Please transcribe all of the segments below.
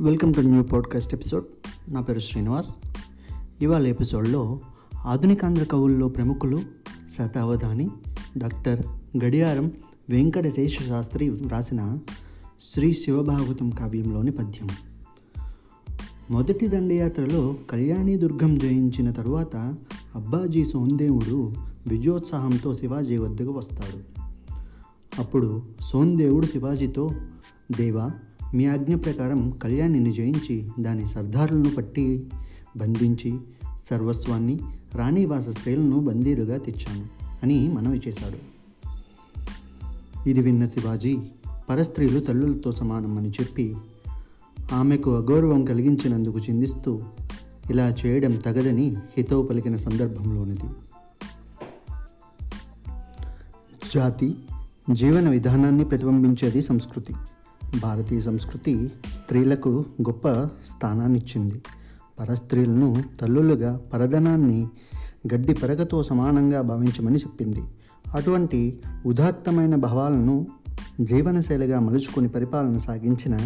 Welcome to new podcast episode. నా పేరు శ్రీనివాస్. ఇవాళ ఎపిసోడ్లో ఆధునికాంధ్ర కవుల్లో ప్రముఖులు శతావధాని డాక్టర్ గడియారం వెంకటశేష శాస్త్రి వ్రాసిన శ్రీ శివభాగవతం కావ్యంలోని పద్యం. మొదటి దండయాత్రలో కళ్యాణి దుర్గం జయించిన తరువాత అబ్బాజీ సోందేవుడు విజయోత్సాహంతో శివాజీ వద్దకు వస్తాడు. అప్పుడు సోందేవుడు శివాజీతో దేవా మీ ఆజ్ఞ ప్రకారం కళ్యాణిని జయించి దాని సర్దారులను పట్టి బంధించి సర్వస్వాన్ని రాణివాస స్త్రీలను బందీలుగా తెచ్చాను అని మనవి చేశాడు. ఇది విన్న శివాజీ పరస్త్రీలు తల్లులతో సమానం అని చెప్పి ఆమెకు అగౌరవం కలిగించినందుకు చిందిస్తూ ఇలా చేయడం తగదని హితవు పలికిన సందర్భంలోనిది. జాతి జీవన విధానాన్ని ప్రతిబింబించేది సంస్కృతి. భారతీయ సంస్కృతి స్త్రీలకు గొప్ప స్థానాన్నిచ్చింది. పరస్త్రీలను తల్లులుగా పరధనాన్ని గడ్డి పెరగతో సమానంగా భావించమని చెప్పింది. అటువంటి ఉదాత్తమైన భావాలను జీవనశైలిగా మలుచుకుని పరిపాలన సాగించిన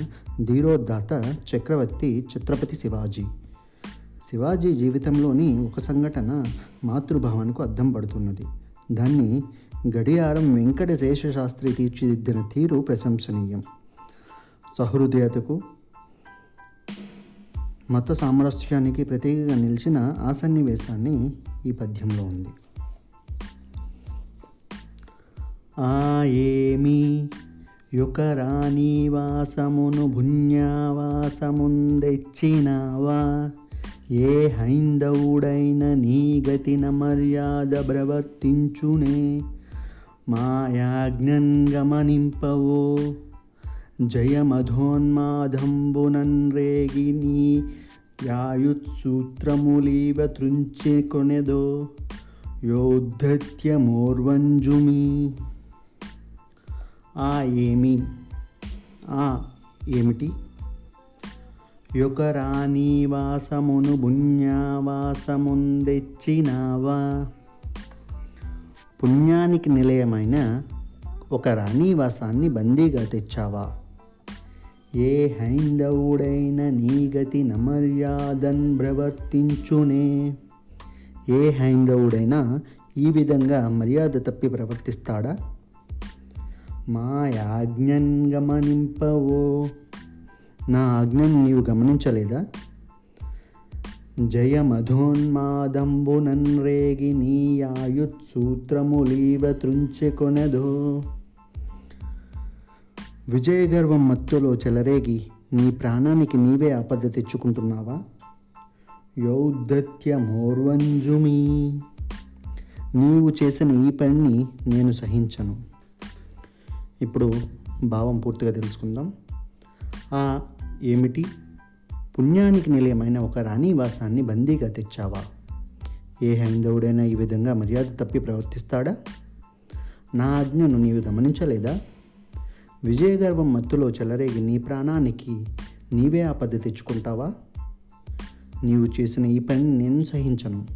ధీరోద్దాత చక్రవర్తి ఛత్రపతి శివాజీ. శివాజీ జీవితంలోని ఒక సంఘటన మాతృభావానికి అద్దం పడుతున్నది. దాన్ని గడియారం వెంకటశేష శాస్త్రి తీర్చిదిద్దిన తీరు ప్రశంసనీయం. సహృదయతకు మత సామరస్యానికి ప్రతీకగా నిలిచిన ఆ సన్నివేశాన్ని ఈ పద్యంలో ఉంది. ఆ ఏమి యుకరాని వాసమును భున్యావాసముందెచ్చినావా ఏ హైందవుడైన నీ గతిన మర్యాద ప్రవర్తించునే? మాయాజ్ఞన్ గమనింపవో జయమధోన్మాదంబునన్ రేగిని యాయుత్సూత్రములీవ తృంచె కొనెదో యోద్ధత్యమోర్వంజుమి ఆ ఏమి ఆ ఏమిటి యొకరాని వాసమును పుణ్యావాసముందెచ్చినావా పుణ్యానికి నిలయమైన ఒక రాణివాసాన్ని బందీగా తెచ్చావా ఏ హైందవుడైన నీ గతి నమర్యాదన్ ప్రవర్తించునే? ఏ హైందవుడైనా ఈ విధంగా మర్యాద తప్పి ప్రవర్తిస్తాడా? మా యాజ్ఞన్ గమనింపవో? నా ఆజ్ఞను నీవు గమనించలేదా? జయమధోన్మాదంబునన్ రేగి నీ తృంచె త్రుంచెకొనెదో విజయగర్వం మత్తులో చెలరేగి నీ ప్రాణానికి నీవే ఆపద తెచ్చుకుంటున్నావా? యౌద్ధత్యమోర్వంజుమి. నీవు చేసిన ఈ పనిని నేను సహించను. ఇప్పుడు భావం పూర్తిగా తెలుసుకుందాం. ఆ ఏమిటి? పుణ్యానికి నిలయమైన ఒక రాణివాసాన్ని బందీగా తెచ్చావా? ఏ హైందవుడైనా ఈ విధంగా మర్యాద తప్పి ప్రవర్తిస్తాడా? నా ఆజ్ఞను నీవు గమనించలేదా? విజయగర్వం మత్తులో చెలరేగి నీ ప్రాణానికి నీవే ఆపద తెచ్చుకుంటావా? నీవు చేసిన ఈ పని నేను సహించను.